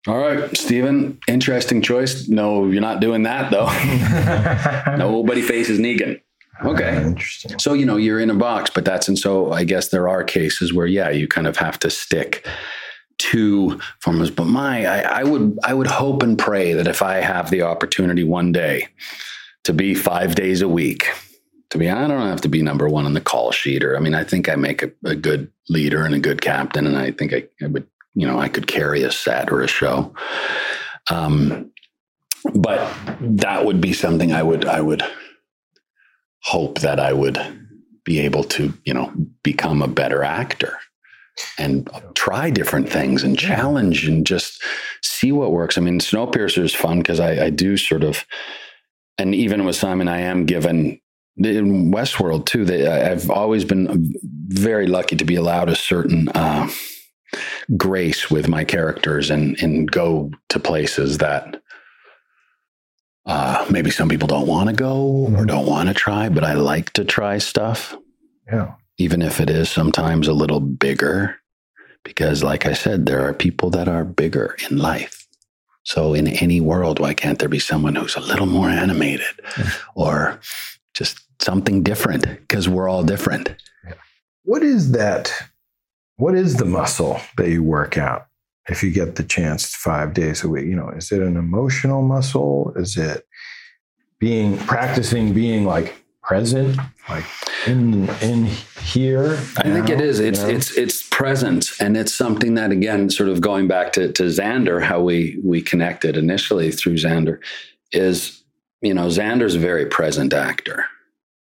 all right, Stephen, interesting choice. No, you're not doing that though. Nobody faces Negan. Okay. Interesting. So, you know, you're in a box, but that's, and so I guess there are cases where, yeah, you kind of have to stick to formulas. But my, I, I would, I would hope and pray that if I have the opportunity one day to be five days a week, to be, I don't have to be number one on the call sheet, or I mean, I think I make a, a good leader and a good captain, and I think I, I would, you know, I could carry a set or a show. Um, but that would be something I would, I would hope that I would be able to, you know, become a better actor and try different things and challenge and just see what works. I mean, Snowpiercer is fun because I, I do sort of, and even with Simon, I am given in Westworld too. They, I've always been very lucky to be allowed a certain uh, grace with my characters and and go to places that uh, maybe some people don't want to go or don't want to try, but I like to try stuff Yeah. Even if it is sometimes a little bigger, because, like I said, there are people that are bigger in life. So, in any world, why can't there be someone who's a little more animated or just something different? Because we're all different. What is that? What is the muscle that you work out? if you get the chance five days a week? You know, is it an emotional muscle? Is it being practicing being like present, like in in here? I think it is now, is. you It's know? it's it's present, and it's something that again, sort of going back to to Xander, how we we connected initially through Xander, is you know Xander's a very present actor,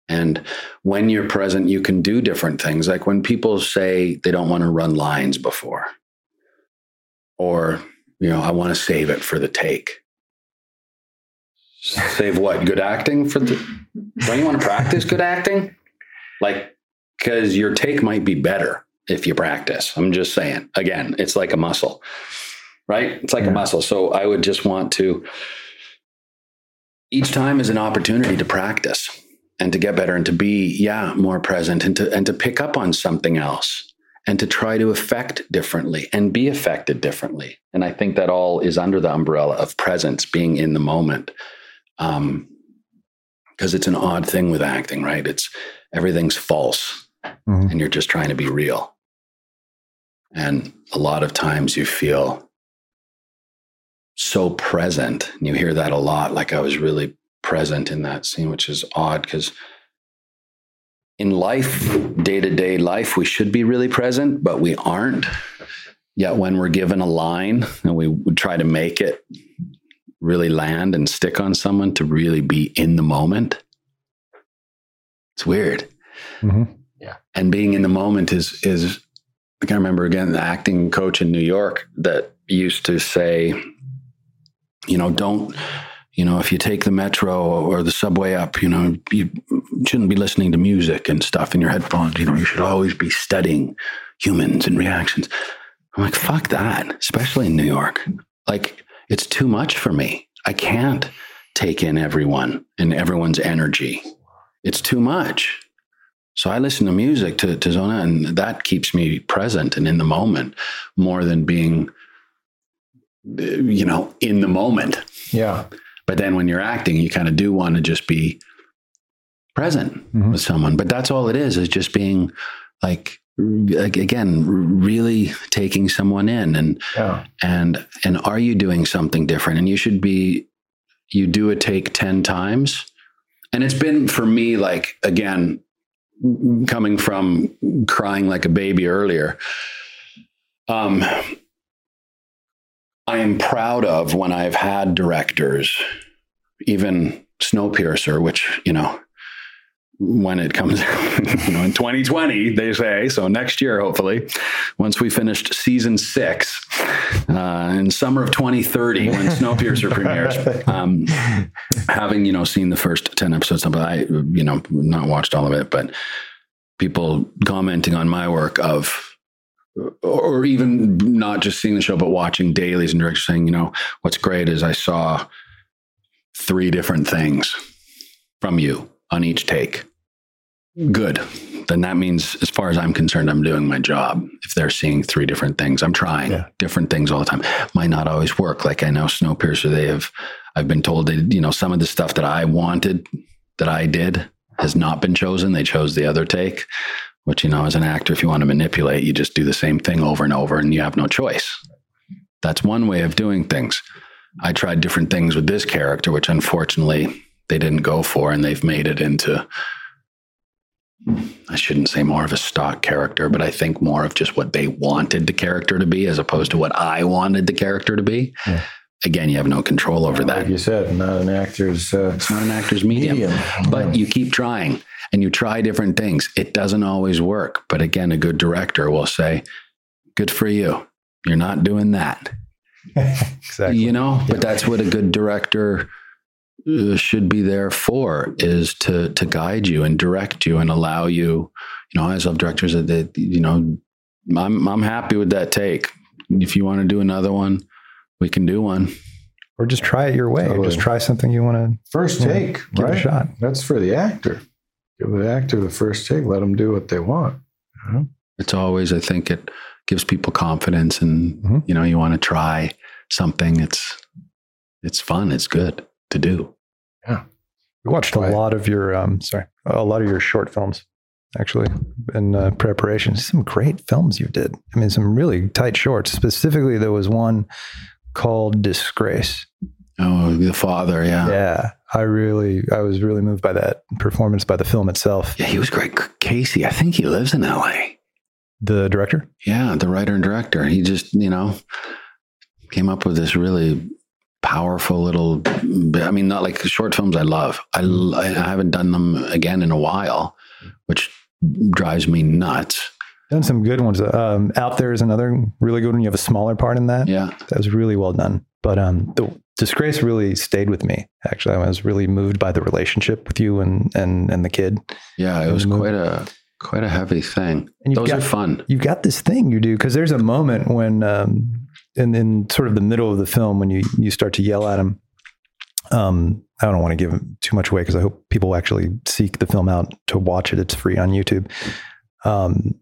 and when you're present, you can do different things. Like when people say they don't want to run lines before, or you know, I want to save it for the take. Save what? Good acting for the? Don't you want to practice good acting? Like because your take might be better if you practice. I'm just saying. Again, it's like a muscle, right? It's like Yeah. a muscle. So I would just want to, each time is an opportunity to practice and to get better and to be, yeah, more present and to, and to pick up on something else and to try to affect differently and be affected differently. And I think that all is under the umbrella of presence, being in the moment. Um, because it's an odd thing with acting, right? It's everything's false Mhm. and you're just trying to be real. And a lot of times you feel so present. And you hear that a lot. Like I was really present in that scene, which is odd because in life, day to day life, we should be really present, but we aren't. Yet when we're given a line and we would try to make it really land and stick on someone to really be in the moment, it's weird Mhm. and being in the moment is is I can remember again the acting coach in New York that used to say, you know, don't you know if you take the metro or the subway up, you know, you shouldn't be listening to music and stuff in your headphones. You know, you should always be studying humans and reactions. I'm like, fuck that, especially in New York. Like, it's too much for me. I can't take in everyone and everyone's energy. It's too much. So I listen to music to, to Zona, and that keeps me present and in the moment more than being, you know, in the moment. yeah, But then when you're acting, you kind of do want to just be present Mhm. with someone. But that's all it is, is just being like, again, really taking someone in and yeah, and and are you doing something different? And you should be you do a take 10 times. And it's been for me like again coming from crying like a baby earlier um i am proud of when i've had directors even snowpiercer which you know when it comes you know in 2020 they say. So next year hopefully once we finished season six uh, in summer of 2030 when snowpiercer premieres um, having you know seen the first 10 episodes but i you know not watched all of it but people commenting on my work of or even not just seeing the show but watching dailies and directors saying you know what's great is i saw three different things from you on each take. Good. Then that means as far as i'm concerned i'm doing my job. If they're seeing three different things i'm trying Yeah. different things all the time. Might not always work. Like i know snowpiercer they have i've been told that you know some of the stuff that i wanted that i did has not been chosen. They chose the other take which you know as an actor if you want to manipulate you just do the same thing over and over and you have no choice. That's one way of doing things. I tried different things with this character which unfortunately they didn't go for and they've made it into I shouldn't say more of a stock character, but I think more of just what they wanted the character to be as opposed to what I wanted the character to be. Yeah. Again, you have no control over that. like you said, not an actor's uh, It's not an actor's medium, medium. but you keep trying and you try different things. It doesn't always work. But again, a good director will say, Good for you. You're not doing that. exactly. You know, but that's what a good director should be there for is to to guide you and direct you and allow you. You know, I love directors that, that you know, I'm I'm happy with that take. If you want to do another one, we can do one. Or just try it your way. Totally. Just try something you want to first Yeah, take, give it a shot. That's for the actor. Give the actor the first take. Let them do what they want. you know? It's always, I think, it gives people confidence, and Mhm. you know, you want to try something. It's it's fun. It's good to do. Yeah. We watched a lot of your um sorry, a lot of your short films. actually in uh, preparation. Some great films you did. I mean, some really tight shorts. Specifically, there was one called Disgrace. Oh, the father, yeah. Yeah, I really, I was really moved by that performance, by the film itself. Yeah, he was great. Casey, I think he lives in LA. The director. Yeah, the writer and director. He just, you know, came up with this really powerful little. I mean, not like short films. I love. I, I haven't done them again in a while, which drives me nuts. Done some good ones. Um, Out there is another really good one. You have a smaller part in that. Yeah, that was really well done. But um, the disgrace really stayed with me. Actually, I was really moved by the relationship with you and and and the kid. Yeah, it was quite a quite a heavy thing. And Those got, are fun. You've got this thing you do because there's a moment when, um, in in sort of the middle of the film, when you you start to yell at him. Um, I don't want to give too much away because I hope people actually seek the film out to watch it. It's free on YouTube. Um,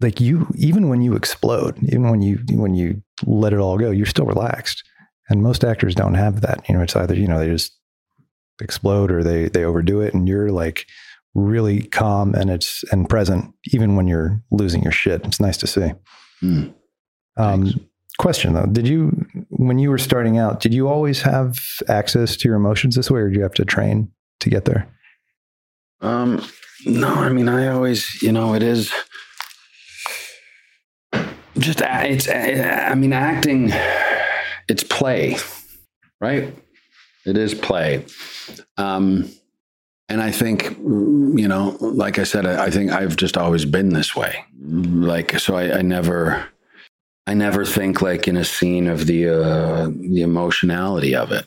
like you, even when you explode, even when you when you let it all go, you're still relaxed and most actors don't have that. You know, it's either, you know, they just explode or they they overdo it and you're like really calm and it's and present even when you're losing your shit. It's nice to see. Mm. Um, question though, did you when you were starting out, did you always have access to your emotions this way or did you have to train to get there? Um no, I mean I always, you know, it is just it's I mean acting it's play, right? It is play. Um, and I think, you know, like I said, I, I, think I've just always been this way. Like, so I, I never, I never think like in a scene of the uh, the emotionality of it,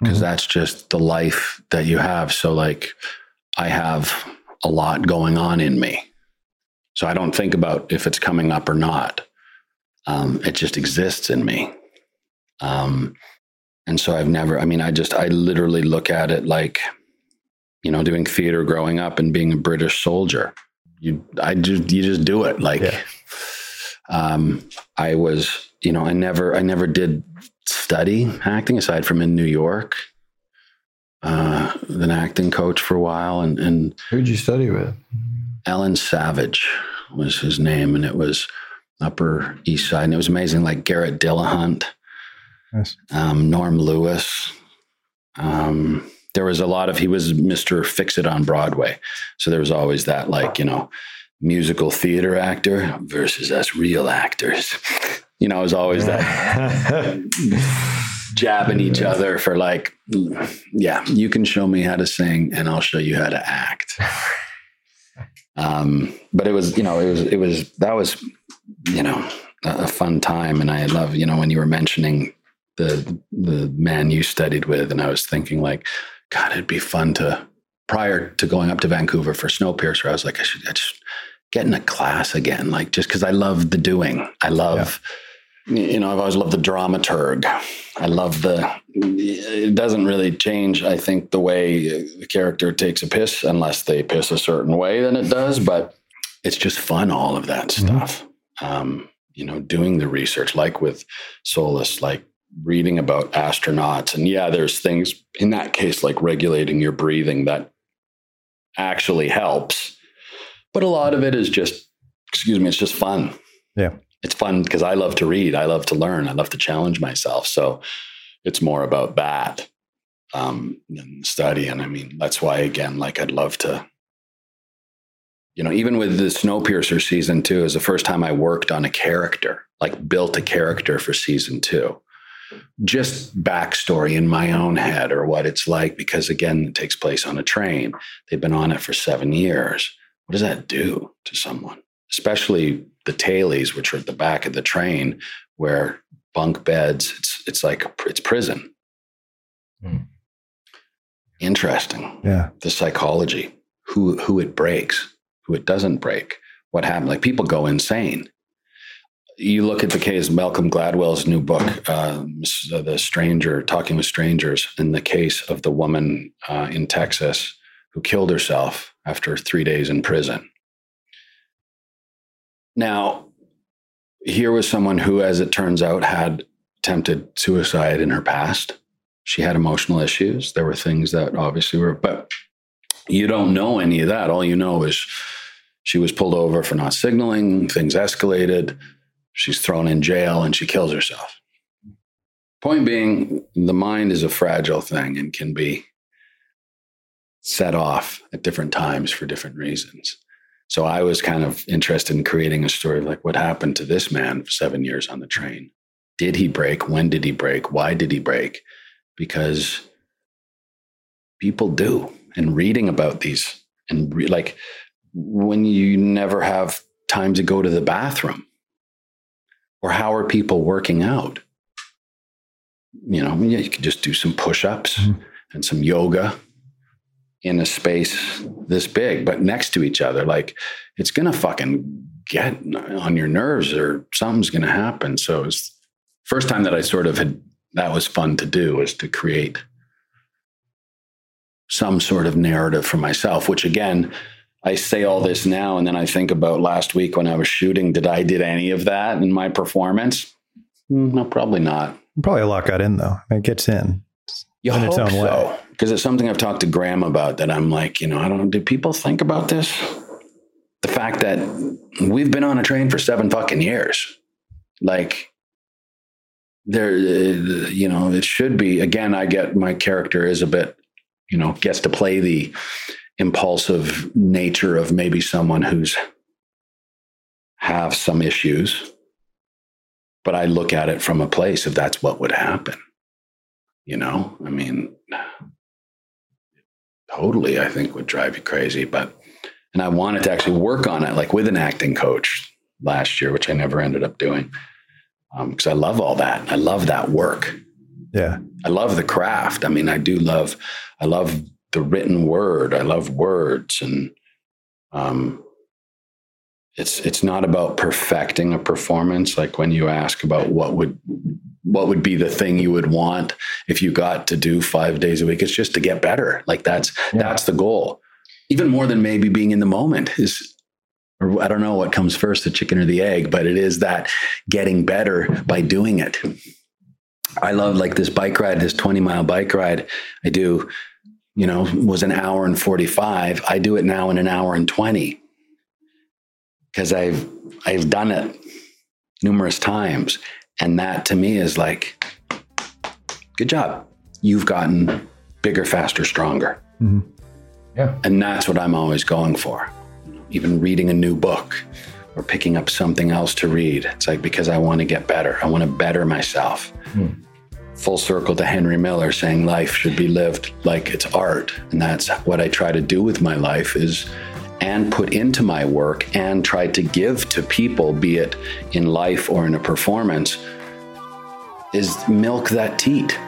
because mm-hmm. that's just the life that you have. So like, I have a lot going on in me, so I don't think about if it's coming up or not. Um, it just exists in me. Um, and so I've never, I mean, I just, I literally look at it like, you know, doing theater growing up and being a British soldier. You, I just, you just do it. Like, yeah. um, I was, you know, I never, I never did study acting aside from in New York. Uh, an acting coach for a while, and and who'd you study with? Alan Savage was his name, and it was Upper East Side, and it was amazing. Like Garrett Dillahunt, Nice. Um, Norm Lewis. Um, there was a lot of he was Mr. Fix It on Broadway, so there was always that like you know musical theater actor versus us real actors. You know, it was always that jabbing each other for like, yeah, you can show me how to sing and I'll show you how to act. Um, but it was, you know, it was, it was, that was, you know, a, a fun time. And I love, you know, when you were mentioning the the man you studied with, and I was thinking like, God, it'd be fun to prior to going up to Vancouver for Snowpiercer. I was like, I should I just get in a class again, like just because I love the doing. I love. Yeah. You know, I've always loved the dramaturg. I love the. It doesn't really change. I think the way the character takes a piss, unless they piss a certain way, then it does. But it's just fun. All of that mm-hmm. stuff. Um, you know, doing the research, like with Solis, like reading about astronauts. And yeah, there's things in that case like regulating your breathing that actually helps. But a lot of it is just, excuse me, it's just fun. Yeah. It's fun because I love to read. I love to learn. I love to challenge myself. So it's more about that um, than study. And I mean, that's why, again, like I'd love to, you know, even with the Snowpiercer season two, is the first time I worked on a character, like built a character for season two just backstory in my own head or what it's like because again it takes place on a train they've been on it for seven years what does that do to someone? Especially the tailies which are at the back of the train where bunk beds it's it's like it's prison. Mm. interesting. Yeah. The psychology. Who who it breaks who it doesn't break what happened. Like people go insane. You look at the case Malcolm Gladwell's new book, uh, "The Stranger," talking with strangers, in the case of the woman uh, in Texas who killed herself after three days in prison. Now, here was someone who, as it turns out, had attempted suicide in her past. She had emotional issues. There were things that obviously were, but you don't know any of that. All you know is She was pulled over for not signaling, things escalated. She's thrown in jail and she kills herself. Point being, the mind is a fragile thing and can be set off at different times for different reasons. So I was kind of interested in creating a story of like what happened to this man for seven years on the train. Did he break? When did he break? Why did he break? Because people do. And reading about these and re- like when you never have time to go to the bathroom or how are people working out? You know, you could just do some push ups mm-hmm. and some yoga in a space this big, but next to each other. Like it's going to fucking get on your nerves or something's going to happen. So it's first time that I sort of had, that was fun to do was to create some sort of narrative for myself, which again, I say all this now and then I think about last week when I was shooting. Did I did any of that in my performance? Hmm, no, probably not. Probably a lot got in though. It gets in. You in its own so. way because it's something I've talked to Graeme about that I'm like, you know, I don't do people think about this? The fact that we've been on a train for seven fucking years. Like, there, you know, it should be, again, I get my character is a bit, you know, gets to play the impulsive nature of maybe someone who's have some issues. But I look at it from a place of that's what would happen. You know, I mean, totally, I think would drive you crazy. But, and I wanted to actually work on it, like with an acting coach last year, which I never ended up doing. Because um, I love all that. I love that work. Yeah. I love the craft. I mean, I do love, I love the written word. I love words. And, um, it's it's not about perfecting a performance like when you ask about what would what would be the thing you would want if you got to do five days a week? It's just to get better. Like that's yeah. that's the goal. Even more than maybe being in the moment is or I don't know what comes first, the chicken or the egg, but it is that getting better by doing it. I love like this bike ride, this 20 mile bike ride I do, you know, was an hour and 45. I do it now in an hour and 20 because I've I've done it numerous times and that to me is like, good job. You've gotten bigger, faster, stronger. Mm-hmm. Yeah. And that's what I'm always going for. Even reading a new book or picking up something else to read. It's like because I want to get better. I want to better myself. Mm. Full circle to Henry Miller saying life should be lived like it's art. And that's what I try to do with my life is and put into my work and try to give to people, be it in life or in a performance, is milk that teat.